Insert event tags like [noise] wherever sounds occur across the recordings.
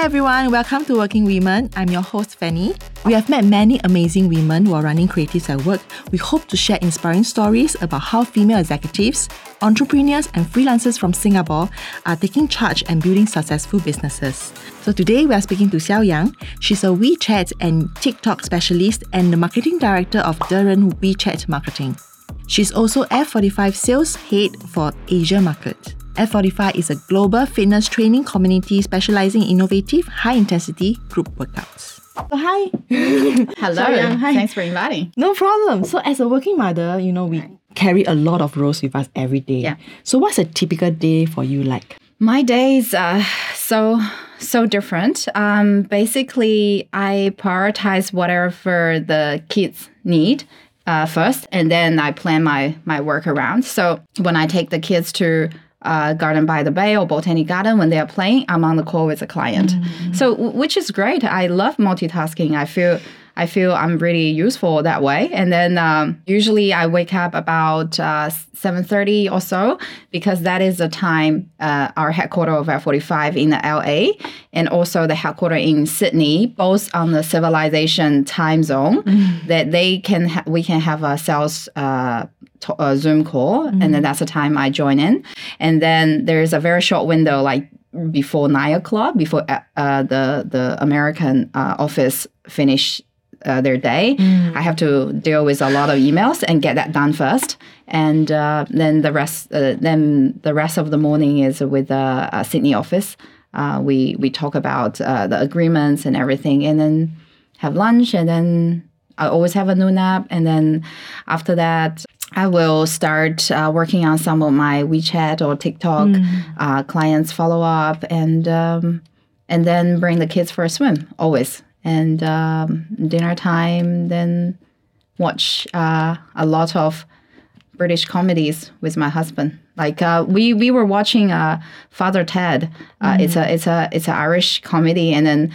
Hi everyone, welcome to Working Women. I'm your host Fanny. We have met many amazing women who are running creatives at work. We hope to share inspiring stories about how female executives, entrepreneurs, and freelancers from Singapore are taking charge and building successful businesses. So today we are speaking to Xiao Yang. She's a WeChat and TikTok specialist and the marketing director of Duran WeChat Marketing. She's also F45 sales head for Asia market. F45 is a global fitness training community specializing in innovative, high intensity group workouts. So, hi. [laughs] Hello. Yang, hi. Thanks for inviting. No problem. So, as a working mother, you know, we carry a lot of roles with us every day. Yeah. So, what's a typical day for you like? My days are so so different. Um, basically, I prioritize whatever the kids need uh, first, and then I plan my my work around. So when I take the kids to uh, Garden by the Bay or Botanic Garden when they are playing, I'm on the call with a client. So w- which is great. I love multitasking. I feel I feel I'm really useful that way. And then um, usually I wake up about uh, 7.30 or so because that is the time uh, our headquarters of F45 in the LA and also the headquarters in Sydney, both on the civilization time zone that they can ha- we can have a sales uh, to- uh, Zoom call, and then that's the time I join in. And then there's a very short window, like before nine o'clock, before uh, uh, the the American uh, office finish uh, their day. I have to deal with a lot of emails and get that done first, and uh, then the rest uh, then the rest of the morning is with the uh, Sydney office. Uh, we we talk about uh, the agreements and everything, and then have lunch, and then I always have a noon nap, and then after that. I will start uh, working on some of my WeChat or TikTok uh, clients follow up, and um, and then bring the kids for a swim always. And um, dinner time, then watch uh, a lot of British comedies with my husband. Like uh, we we were watching uh, Father Ted. Uh, It's a it's a it's an Irish comedy, and then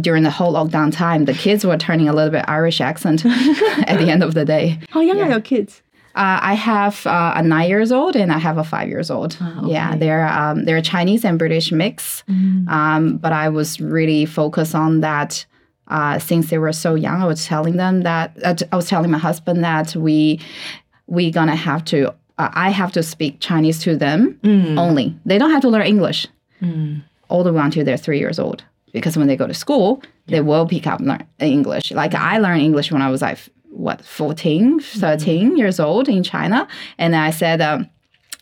during the whole lockdown time, the kids were turning a little bit Irish accent [laughs] at the end of the day. How young are your kids? Uh, I have uh, a nine years old and I have a five years old. Yeah, they're um, they're Chinese and British mix. Um, but I was really focused on that uh, since they were so young. I was telling them that uh, I was telling my husband that we we gonna have to. Uh, I have to speak Chinese to them only. They don't have to learn English all the way until they're three years old. Because when they go to school, they will pick up learn English. Like I learned English when I was like what 14 13 years old in china and i said um,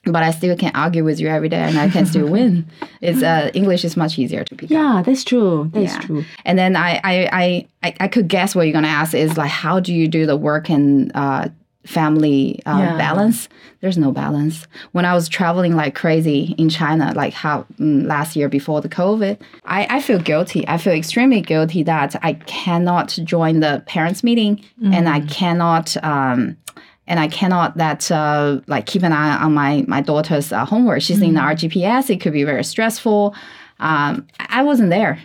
but i still can argue with you every day and i can still [laughs] win it's uh, english is much easier to pick up Yeah, that's true. That's Yeah. true. and then I, I i i i could guess what you're gonna ask is like how do you do the work and uh family uh, Yeah. balance there's no balance when i was traveling like crazy in china like how mm, last year before the covid I, I feel guilty i feel extremely guilty that i cannot join the parents meeting and i cannot um and I cannot that uh, like keep an eye on my my daughter's uh, homework. She's in the RGPS. It could be very stressful. Um, I wasn't there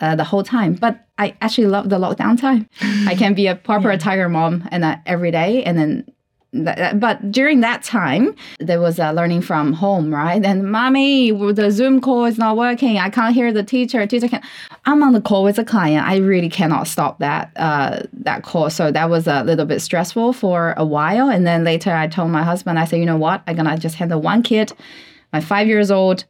uh, the whole time, but I actually love the lockdown time. [laughs] I can be a proper tiger mom and uh, every day, and then. But during that time, there was learning from home, right? And mommy, the Zoom call is not working. I can't hear the teacher. Teacher can. I'm on the call with a client. I really cannot stop that uh, that call. So that was a little bit stressful for a while. And then later, I told my husband, I said, you know what? I'm gonna just handle one kid, my five years old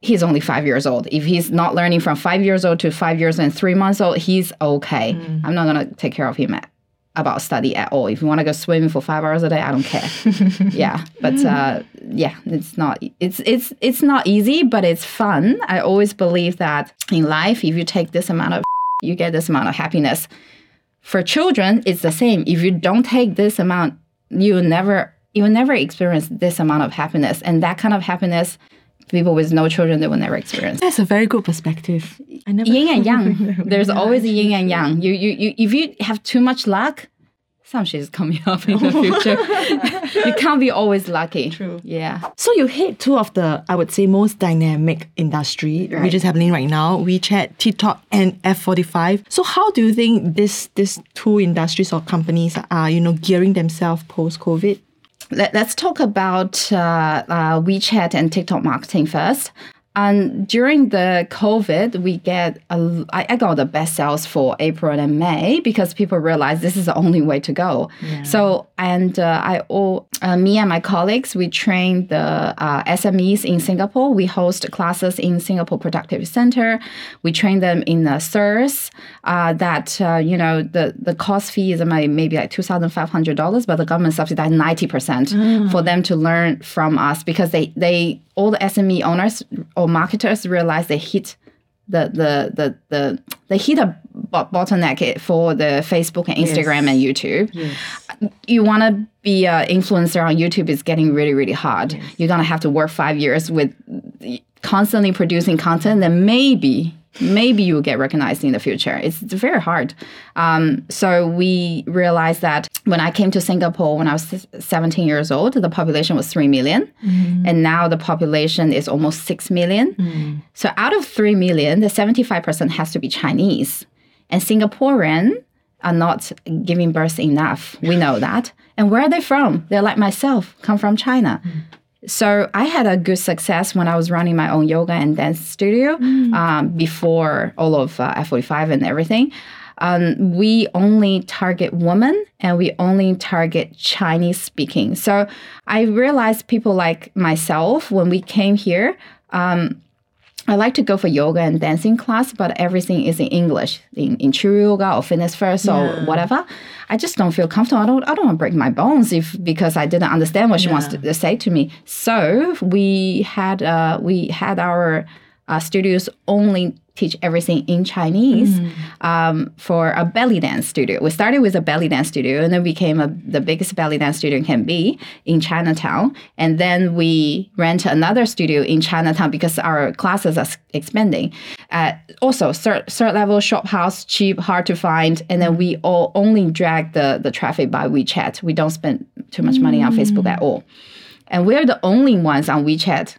he's only five years old. If he's not learning from five years old to five years and three months old, he's okay. I'm not gonna take care of him at, about study at all. If you want to go swimming for five hours a day, I don't care. [laughs] yeah, but uh, yeah, it's not. It's it's it's not easy, but it's fun. I always believe that in life, if you take this amount of, [laughs] you get this amount of happiness. For children, it's the same. If you don't take this amount, you never you will never experience this amount of happiness, and that kind of happiness people with no children they will never experience. That's a very good perspective. I never Yin and [laughs] yang. [laughs] There's always a yin and yang. You, you, you, if you have too much luck, some shit is coming [laughs] up in the future. you can't be always lucky. True. Yeah. So you hit two of the, I would say, most dynamic industry which is happening right now: WeChat, TikTok, and F45. So how do you think this these two industries or companies are, you know, gearing themselves post COVID? Let, us talk about uh, uh, WeChat and TikTok marketing first. And during the COVID, we get a, I, I got the best sales for April and May because people realize this is the only way to go. Yeah. So and uh, I all uh, me and my colleagues we train the uh, SMEs in Singapore. We host classes in Singapore Productive Center. We train them in the SIRS. Uh, that uh, you know the the cost fee is maybe like two thousand five hundred dollars, but the government subsidizes ninety percent mm. for them to learn from us because they they all the SME owners or marketers realize they hit the the the the they hit a bottleneck for the Facebook and Instagram yes. and YouTube. Yes. You want to be an influencer on YouTube is getting really really hard. Yes. You're gonna have to work five years with constantly producing content. Then maybe maybe you will get recognized in the future. It's very hard. Um, so we realized that when I came to Singapore when I was 17 years old, the population was 3 million. Mm. And now the population is almost 6 million. Mm. So out of 3 million, the 75% has to be Chinese. And Singaporean are not giving birth enough. We know that. And where are they from? They're like myself, come from China. Mm. So I had a good success when I was running my own yoga and dance studio mm. um, before all of uh, F45 and everything. Um, we only target women and we only target Chinese speaking. So I realized people like myself, when we came here, um, I like to go for yoga and dancing class, but everything is in English, in, in true yoga or fitness first yeah. or whatever. I just don't feel comfortable. I don't I don't want to break my bones if because I didn't understand what she yeah. wants to say to me. So we had uh, we had our uh, studios only teach everything in Chinese mm. um, for a belly dance studio. We started with a belly dance studio and then became a, the biggest belly dance studio can be in Chinatown. And then we rent another studio in Chinatown because our classes are expanding. Uh, also, third, third level shop house, cheap, hard to find. And then we all only drag the, the traffic by WeChat. We don't spend too much money mm. on Facebook at all. And we're the only ones on WeChat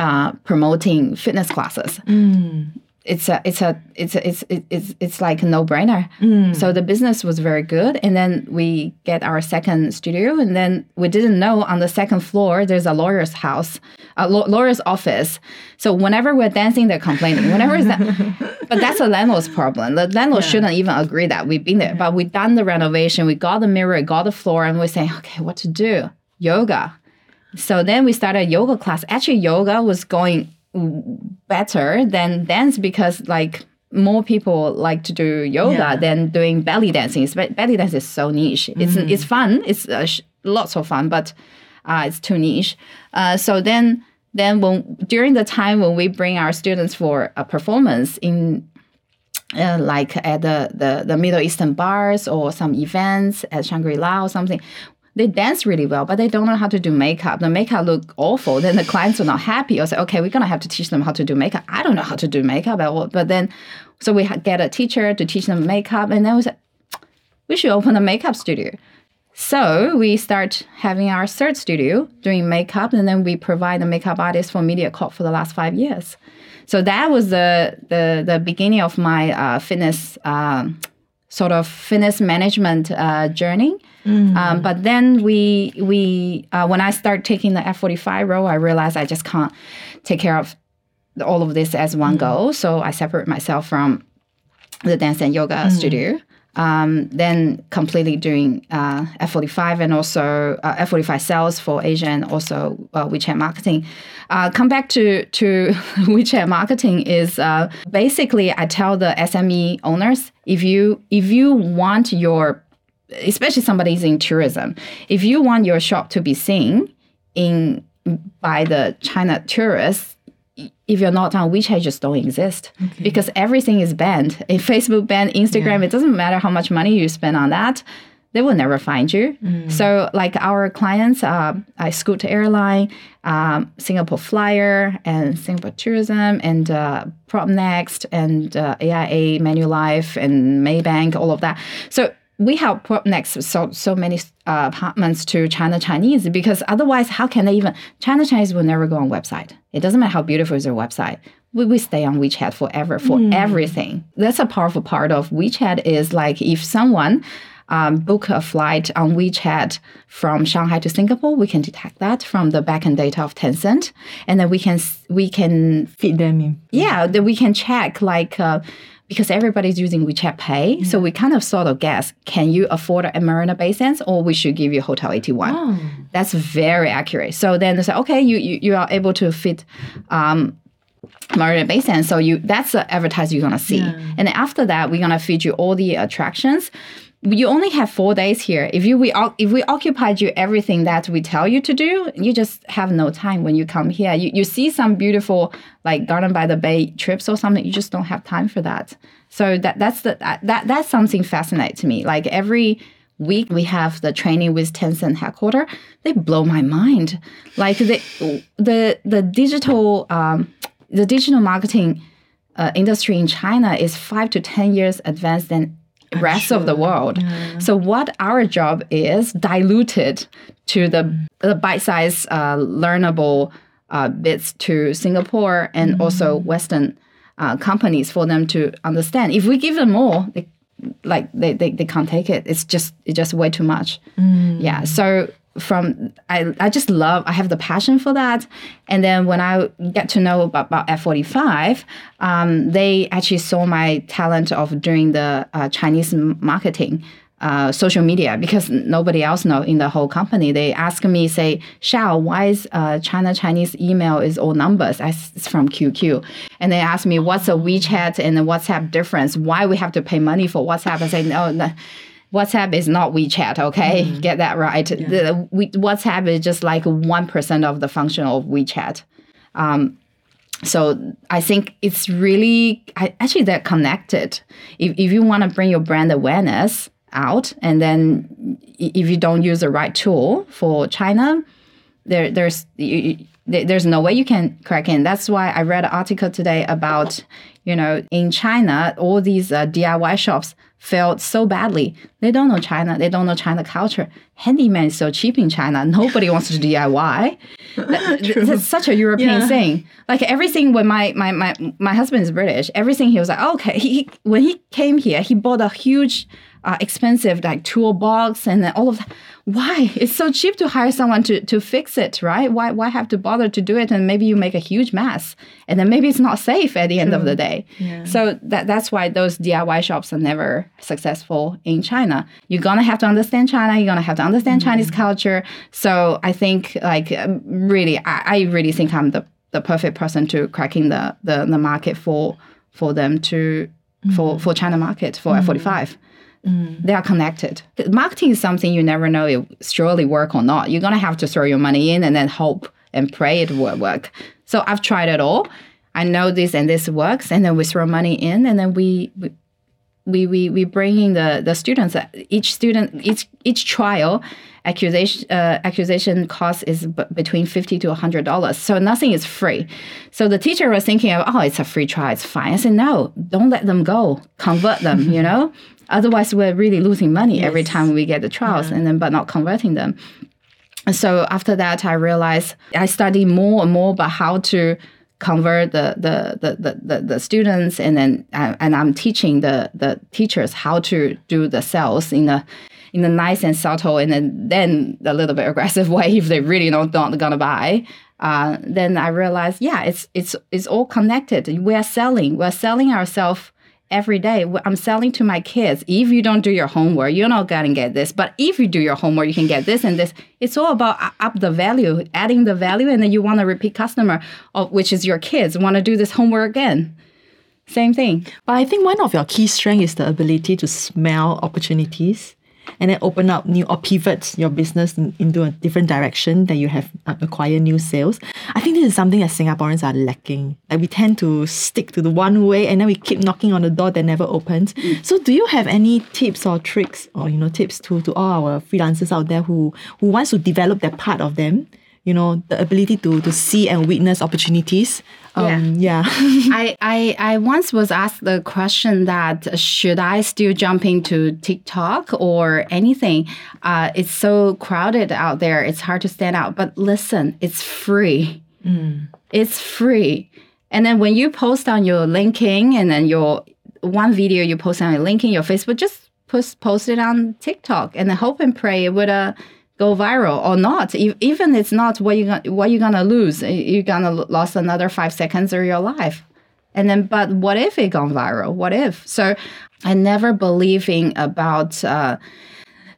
uh, promoting fitness classes. Mm. It's a, it's a, it's a, it's, it's, it's like a no brainer. Mm. So the business was very good, and then we get our second studio, and then we didn't know on the second floor there's a lawyer's house, a lawyer's office. So whenever we're dancing, they're complaining. Whenever is that, [laughs] but that's a landlord's problem. The landlord yeah. shouldn't even agree that we've been there. Yeah. But we done the renovation, we got the mirror, got the floor, and we're saying, okay, what to do? Yoga so then we started yoga class. Actually, yoga was going better than dance because like more people like to do yoga yeah. than doing belly dancing. Belly dance is so niche. It's mm. it's fun. It's uh, lots of fun, but uh, it's too niche. Uh, so then then when during the time when we bring our students for a performance in uh, like at the, the, the Middle Eastern bars or some events at Shangri La or something, they dance really well, but they don't know how to do makeup. The makeup look awful. Then the clients are not happy. Or say, okay, we're gonna have to teach them how to do makeup. I don't know how to do makeup all. But then, so we get a teacher to teach them makeup, and then we said, we should open a makeup studio. So we start having our third studio doing makeup, and then we provide the makeup artist for Mediacorp for the last five years. So that was the the, the beginning of my uh, fitness um, sort of fitness management uh, journey. Mm. Um, but then we we uh, when I start taking the F forty five role, I realized I just can't take care of all of this as one mm. go. So I separate myself from the dance and yoga mm. studio. Um, then completely doing uh, F45 and also uh, F45 sales for Asia and also uh, WeChat marketing. Uh, come back to, to [laughs] WeChat marketing is uh, basically I tell the SME owners if you if you want your especially somebody's in tourism, if you want your shop to be seen in by the China tourists, if you're not on WeChat, just don't exist okay. because everything is banned. [laughs] If Facebook banned Instagram, yeah. it doesn't matter how much money you spend on that, they will never find you. Mm. So, like our clients, uh, I Scoot Airline, um, Singapore Flyer, and Singapore Tourism, and uh, PropNex, and uh, AIA, Manulife, and Maybank, all of that. So we help PropNex so so many uh, apartments to China Chinese because otherwise, how can they even China Chinese will never go on website. It doesn't matter how beautiful is their website. We, we stay on WeChat forever for mm. everything. That's a powerful part of WeChat is like if someone um, book a flight on WeChat from Shanghai to Singapore, we can detect that from the backend data of Tencent, and then we can we can feed them in. Yeah, then we can check like. Uh, because everybody's using WeChat Pay, mm. so we kind of sort of guess: can you afford a Marina Bay Sands, or we should give you Hotel Eighty One? Oh. That's very accurate. So then they say, okay, you you, you are able to fit um, Marina Bay Sands. So you that's the advertisement you're gonna see. Yeah. And after that, we're gonna feed you all the attractions. You only have four days here. If you we if we occupied you everything that we tell you to do, you just have no time when you come here. You you see some beautiful like Garden by the Bay trips or something. You just don't have time for that. So that that's the that that's something fascinating to me. Like every week we have the training with Tencent headquarter. They blow my mind. Like the the the digital um, the digital marketing uh, industry in China is five to 10 years advanced than I'm rest sure. of the world. Yeah. So what our job is diluted to the, the bite-sized uh, learnable uh, bits to Singapore and mm. also Western uh, companies for them to understand. If we give them more, they, like they, they, they can't take it. It's just it's just way too much. Mm. Yeah. So from I, I just love I have the passion for that and then when I get to know about, about F45 um, they actually saw my talent of doing the uh, Chinese marketing uh, social media because nobody else know in the whole company. They ask me, say, Xiao, why is uh, China Chinese email is all numbers? It's from QQ. And they ask me, what's a WeChat and the WhatsApp difference? Why we have to pay money for WhatsApp? I say, no, no WhatsApp is not WeChat, okay? Mm. Get that right. Yeah. The, we, WhatsApp is just like 1% of the function of WeChat. Um, so I think it's really, I, actually, they're connected. If, if you want to bring your brand awareness out, and then if you don't use the right tool for China, there, there's, you, there's no way you can crack in. That's why I read an article today about, you know, in China, all these uh, DIY shops failed so badly. They don't know China. They don't know China culture. Handyman is so cheap in China. Nobody wants to DIY. [laughs] That, that's such a European yeah. thing. Like everything when my, my, my, my husband is British, everything he was like, oh, okay. He, when he came here, he bought a huge uh, expensive like toolbox and all of that. Why? It's so cheap to hire someone to, to fix it, right? Why, why have to bother to do it and maybe you make a huge mess and then maybe it's not safe at the True. end of the day. Yeah. So that, that's why those DIY shops are never successful in China. You're gonna have to understand China. You're gonna have to understand mm-hmm. Chinese culture. So I think like um, really, I, I really think I'm the, the perfect person to cracking the, the, the market for for them to mm-hmm. for for China market for mm-hmm. F45. Mm. They are connected. Marketing is something you never know it surely work or not. You're gonna have to throw your money in and then hope and pray it will work. So I've tried it all. I know this and this works, and then we throw money in, and then we we we, we bring in the the students. Each student each each trial acquisition uh, acquisition cost is b- between fifty to hundred dollars. So nothing is free. So the teacher was thinking of oh it's a free trial it's fine. I said no don't let them go convert them [laughs] you know Otherwise, we're really losing money yes. every time we get the trials, yeah. and then but not converting them. And so after that, I realized I studied more and more about how to convert the the the the, the, students, and then uh, and I'm teaching the the teachers how to do the sales in a in a nice and subtle and then, then a little bit aggressive [laughs] way if they really don't not gonna buy. Uh, then I realized, yeah, it's it's it's all connected. We are selling. We're selling ourselves every day. I'm selling to my kids. If you don't do your homework, you're not going to get this. But if you do your homework, you can get this and this. It's all about up the value, adding the value, and then you want a repeat customer, which is your kids, want to do this homework again. Same thing. But I think one of your key strengths is the ability to smell opportunities and then open up new or pivot your business in, into a different direction that you have uh, acquired new sales. I think this is something that Singaporeans are lacking. Like we tend to stick to the one way and then we keep knocking on the door that never opens. Mm. So do you have any tips or tricks or you know tips to, to all our freelancers out there who who wants to develop that part of them you know the ability to to see and witness opportunities. Um, yeah, yeah. [laughs] I, I i once was asked the question that should i still jump into tiktok or anything? Uh, it's so crowded out there it's hard to stand out. But listen it's free. Mm. it's free. And then when you post on your linkedin and then your one video you post on your linkedin your facebook just post post it on TikTok and then hope and pray it would uh, go viral or not. If, even it's not, what you gonna, what you gonna lose? You're gonna lose another five seconds of your life. And then, but what if it gone viral? What if? So, I never believing about. Uh,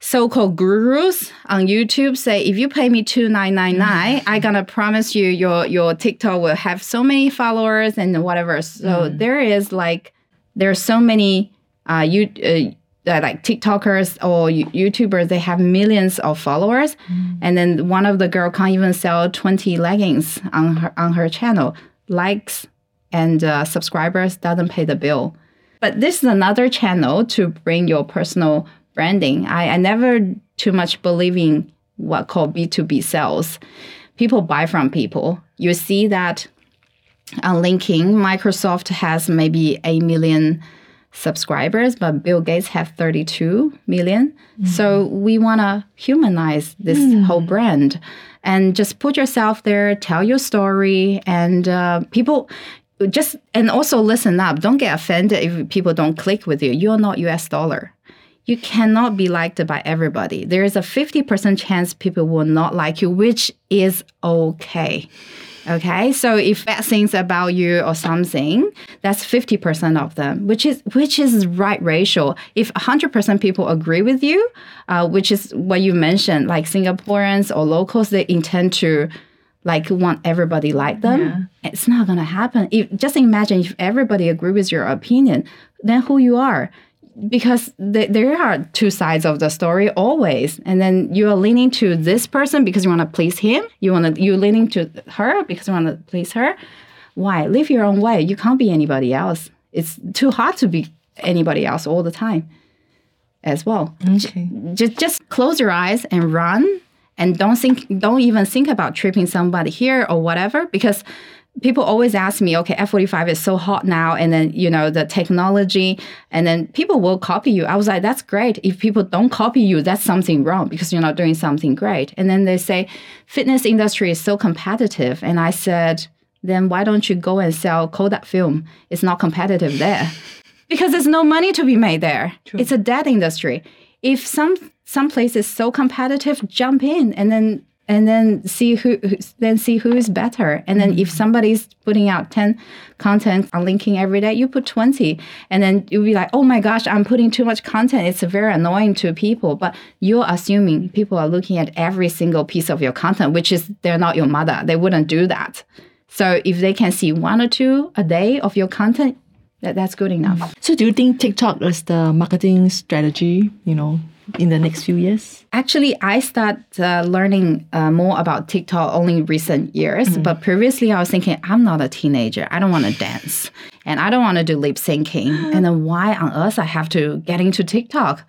so-called gurus on YouTube say if you pay me two nine nine nine, I gonna promise you your your TikTok will have so many followers and whatever. So mm. there is like there's so many uh, you uh, like TikTokers or YouTubers. They have millions of followers, mm. and then one of the girl can't even sell twenty leggings on her on her channel. Likes and uh, subscribers doesn't pay the bill. But this is another channel to bring your personal branding. I, I never too much believe in what called B2B sales. People buy from people. You see that on LinkedIn, Microsoft has maybe 8 million subscribers, but Bill Gates have 32 million. Mm. So we want to humanize this mm. whole brand and just put yourself there, tell your story, and uh, people just and also listen up. Don't get offended if people don't click with you. You're not US dollar you cannot be liked by everybody. There is a 50% chance people will not like you, which is okay. Okay, so if bad things about you or something, that's 50% of them, which is which is right ratio. If 100% people agree with you, uh, which is what you mentioned, like Singaporeans or locals, they intend to like want everybody like them. Yeah. It's not gonna happen. If just imagine if everybody agree with your opinion, then who you are because th- there are two sides of the story always. And then you are leaning to this person because you want to please him. You want to you're leaning to her because you want to please her. Why? Live your own way. You can't be anybody else. It's too hard to be anybody else all the time as well. Okay. just just close your eyes and run and don't think don't even think about tripping somebody here or whatever because people always ask me, okay, F45 is so hot now, and then, you know, the technology, and then people will copy you. I was like, that's great. If people don't copy you, that's something wrong because you're not doing something great. And then they say, fitness industry is so competitive. And I said, then why don't you go and sell Kodak film? It's not competitive there. [laughs] because there's no money to be made there. True. It's a dead industry. If some some place is so competitive, jump in and then and then see who then see who is better. And then mm-hmm. if somebody's putting out 10 content on LinkedIn every day you put 20 and then you'll be like oh my gosh i'm putting too much content. It's very annoying to people but you're assuming people are looking at every single piece of your content which is they're not your mother. They wouldn't do that. So if they can see one or two a day of your content that, that's good enough. So do you think tiktok is the marketing strategy you know in the next few years? Actually, I started uh, learning uh, more about TikTok only recent years. Mm-hmm. But previously, I was thinking, I'm not a teenager. I don't want to dance, and I don't want to do lip syncing. [gasps] and then why on earth I have to get into TikTok?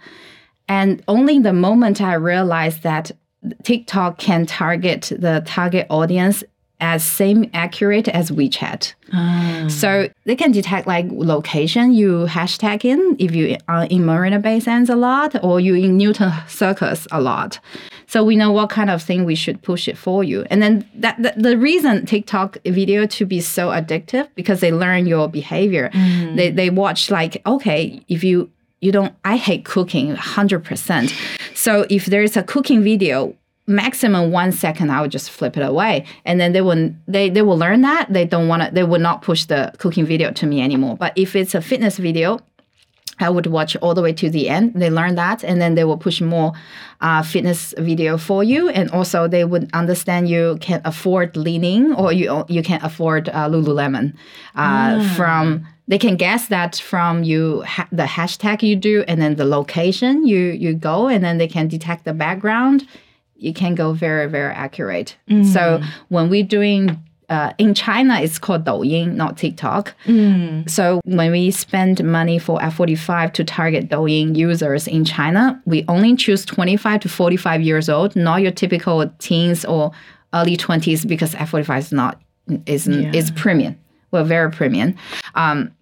And only the moment I realized that TikTok can target the target audience as same accurate as WeChat. Ah. So they can detect like location you hashtag in if you are in Marina Bay Sands a lot or you in Newton Circus a lot. So we know what kind of thing we should push it for you. And then that, that the reason TikTok video to be so addictive because they learn your behavior. Mm. They they watch like okay if you you don't I hate cooking 100%. So if there is a cooking video maximum one second i would just flip it away and then they will they, they will learn that they don't want to they will not push the cooking video to me anymore but if it's a fitness video I would watch all the way to the end. They learn that, and then they will push more uh, fitness video for you, and also they would understand you can afford leaning or you you can afford uh, Lululemon. Uh, mm. From they can guess that from you ha- the hashtag you do, and then the location you you go, and then they can detect the background you can go very, very accurate. Mm. So when we're doing uh, in China, it's called Douyin, not TikTok. Mm. So when we spend money for F45 to target Douyin users in China, we only choose 25 to 45 years old, not your typical teens or early 20s, because F45 is not is yeah. is premium. Well, very premium. Um,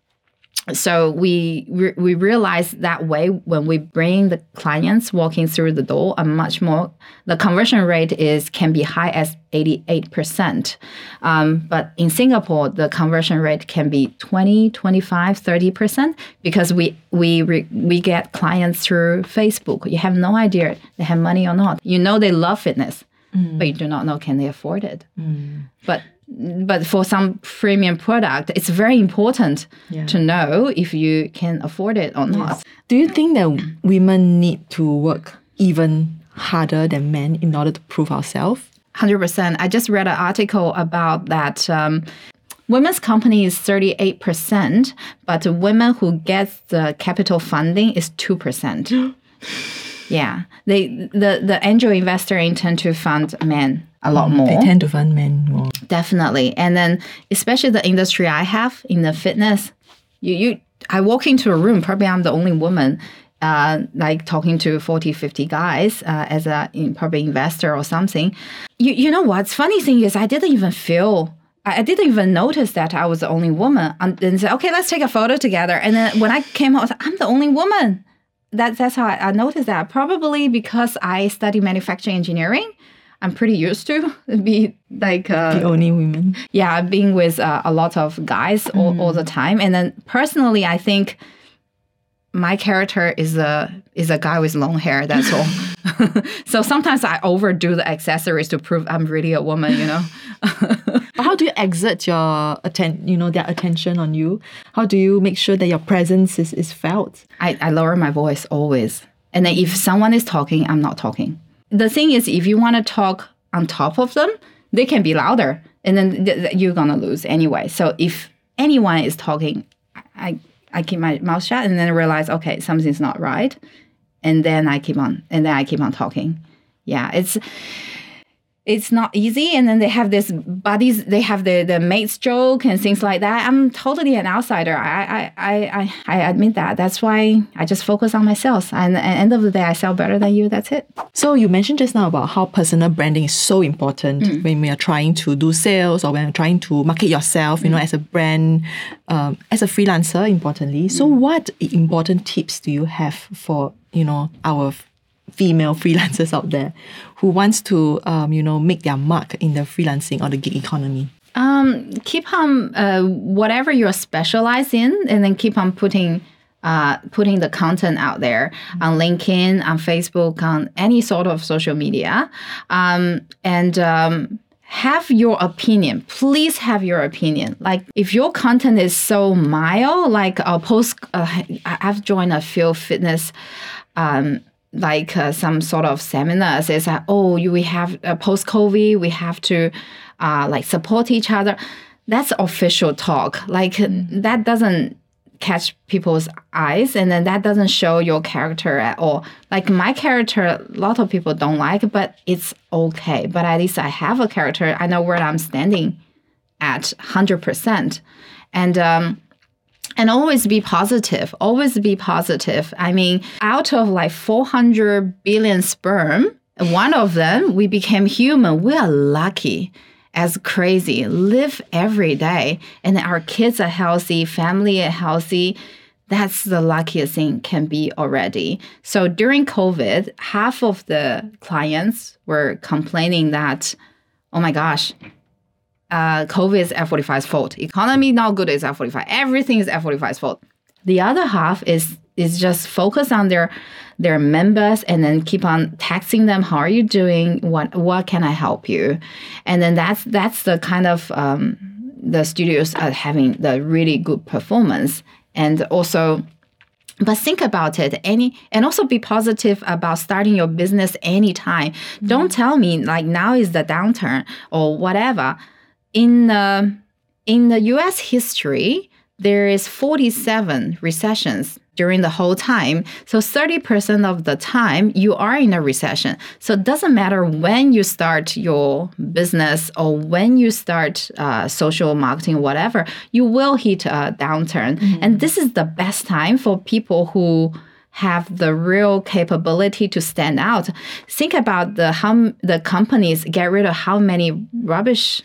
so we re- we realize that way when we bring the clients walking through the door a much more the conversion rate is can be high as 88% um, but in singapore the conversion rate can be 20 25 30% because we we re- we get clients through facebook. You have no idea they have money or not. You know they love fitness but you do not know can they afford it. But but for some premium product, it's very important Yeah. to know if you can afford it or not. Do you think that women need to work even harder than men in order to prove ourselves? Hundred percent. I just read an article about that. Um, women's company is thirty eight percent, but women who get the capital funding is two percent. [gasps] yeah, they the the angel investor intend to fund men a lot more. They tend to fund men more. Definitely. And then especially the industry I have in the fitness, you you I walk into a room, probably I'm the only woman. Uh, like talking to 40 50 guys uh, as a in, probably investor or something you, you know what's funny thing is i didn't even feel I didn't even notice that I was the only woman. And then said, okay, let's take a photo together. And then when I came out, I was like, I'm the only woman. That, that's how I, I noticed that. Probably because I study manufacturing engineering. I'm pretty used to [laughs] be like uh, The only women. yeah, being with uh, a lot of guys all, all the time. And then personally, I think my character is a is a guy with long hair. That's all. [laughs] [laughs] so sometimes I overdo the accessories to prove I'm really a woman. You know. But how do you exert your atten- you know, their attention on you? How do you make sure that your presence is, is felt? I, I lower my voice always. And then if someone is talking, I'm not talking. The thing is, if you want to talk on top of them, they can be louder, and then th- th- you're gonna lose anyway. So if anyone is talking, I I keep my mouth shut, and then realize, okay, something's not right, and then I keep on, and then I keep on talking. Yeah, it's it's not easy. And then they have this buddies they have the the mates joke and things like that. I'm totally an outsider. I i i i, admit that. That's why i just focus on myself. And at the end of the day i sell better than you. That's it. So you mentioned just now about how personal branding is so important mm. when we are trying to do sales or when you're trying to market yourself, you know, mm. as a brand, um, as a freelancer, importantly. So mm. what important tips do you have for, you know, our female freelancers out there who wants to, um, you know, make their mark in the freelancing or the gig economy? um keep on uh, whatever you're specialized in and then keep on putting uh, putting the content out there on LinkedIn, on Facebook, on any sort of social media, um, and um, have your opinion. Please have your opinion. Like if your content is so mild, like I'll post. Uh, I've joined a few fitness. Um, like uh, some sort of seminars it's like oh you, we have uh, post covid we have to uh, like support each other. That's official talk. Like that doesn't catch people's eyes and then that doesn't show your character at all. Like my character a lot of people don't like but it's okay. But at least i have a character. I know where i'm standing at 100% and um and always be positive always be positive. I mean out of like 400 billion sperm one of them we became human. We are lucky as crazy. Live every day and our kids are healthy family are healthy. That's the luckiest thing can be already. So during covid half of the clients were complaining that oh my gosh uh, COVID is F45's fault. Economy not good is F45. Everything is F45's fault. The other half is is just focus on their their members and then keep on texting them. How are you doing? What what can I help you? And then that's that's the kind of um, the studios are having the really good performance and also but think about it any and also be positive about starting your business anytime don't tell me like now is the downturn or whatever in the in the US history there is 47 recessions during the whole time. So 30% of the time you are in a recession. So it doesn't matter when you start your business or when you start uh, social marketing whatever you will hit a downturn. And this is the best time for people who have the real capability to stand out. Think about the how the companies get rid of how many rubbish,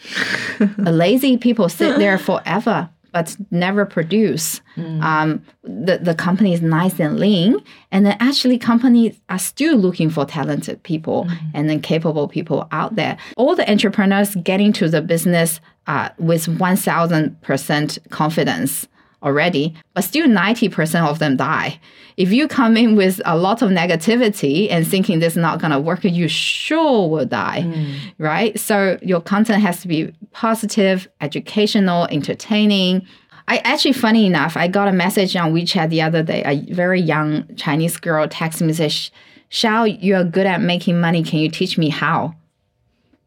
[laughs] lazy people sit there [laughs] forever. but never produce. Um, the, the company is nice and lean. And then actually companies are still looking for talented people and then capable people out there. All the entrepreneurs getting to the business uh, with 1000% confidence already, but still 90% of them die. If you come in with a lot of negativity and thinking this is not going to work, you sure will die, mm. right? So your content has to be positive, educational, entertaining. I actually, funny enough, I got a message on WeChat the other day. A very young Chinese girl texted me and said, Xiao, you're good at making money. Can you teach me how?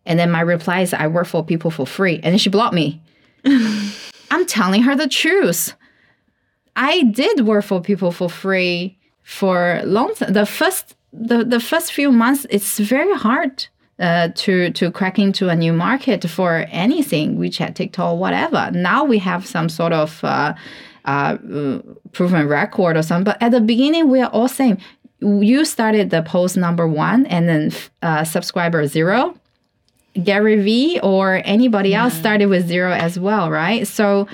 And then my reply is, I work for people for free. And then she blocked me. [laughs] I'm telling her the truth. I did work for people for free for long time. The first the, the first few months, it's very hard uh, to to crack into a new market for anything, WeChat, TikTok, whatever. Now we have some sort of uh, uh, proven record or something. But at the beginning, we are all same. You started the post number one, and then uh, subscriber zero. Gary Vee or anybody else started with zero as well, right? So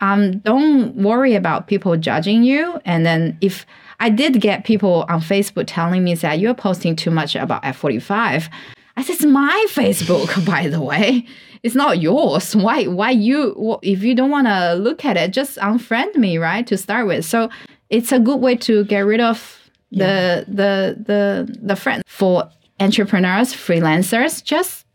um, don't worry about people judging you. And then if I did get people on Facebook telling me that you're posting too much about F45, I said, it's my Facebook, [laughs] by the way. It's not yours. Why? Why you? If you don't want to look at it, just unfriend me, right? To start with. So it's a good way to get rid of the the the the friend for entrepreneurs, freelancers. Just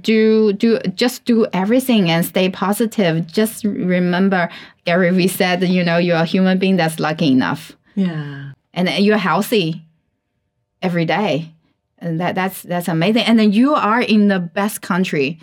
do do just do everything and stay positive. Just remember, Gary Vee said, you know, you're a human being that's lucky enough, Yeah. and you're healthy every day, and that that's that's amazing. And then you are in the best country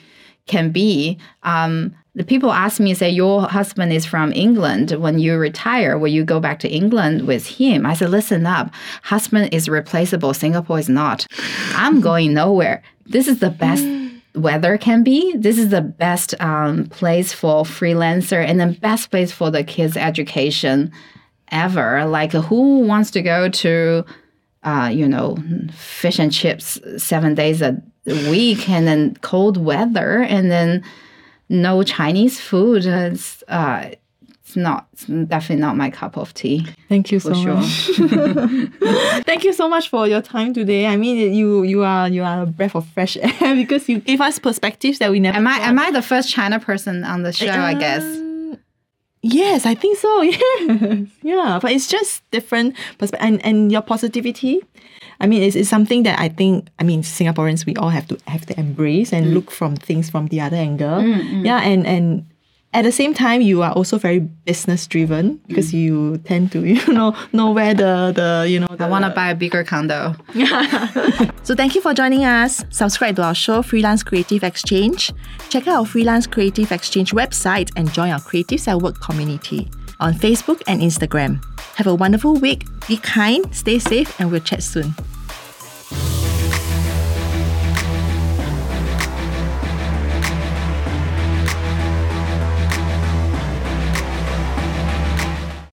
can be. Um, the people ask me, say, your husband is from England. When you retire, will you go back to England with him? I said, listen up. Husband is replaceable. Singapore is not. I'm going nowhere. This is the best weather can be. This is the best um, place for freelancer and the best place for the kids' education ever. Like, who wants to go to, uh, you know, fish and chips seven days a week and then cold weather and then no Chinese food? It's, uh, it's not, it's definitely not my cup of tea. Thank you so sure. much. [laughs] Thank you so much for your time today. I mean, you you are you are a breath of fresh [laughs] air because you gave us perspectives that we never. Am I thought. am I the first China person on the show? I guess. Um, Yes, I think so. [laughs] Yes, yeah, but it's just different perspective, and and your positivity. I mean, it's, it's something that I think. I mean, Singaporeans we all have to have to embrace and mm. look from things from the other angle. Mm, mm. Yeah, and and at the same time, you are also very business driven because mm. you tend to [laughs] you know know where the the you know the, I want to buy a bigger condo. [laughs] so thank you for joining us. Subscribe to our show, Freelance Creative Exchange. Check out our Freelance Creative Exchange website and join our Creatives at Work community on Facebook and Instagram. Have a wonderful week. Be kind, stay safe, and we'll chat soon.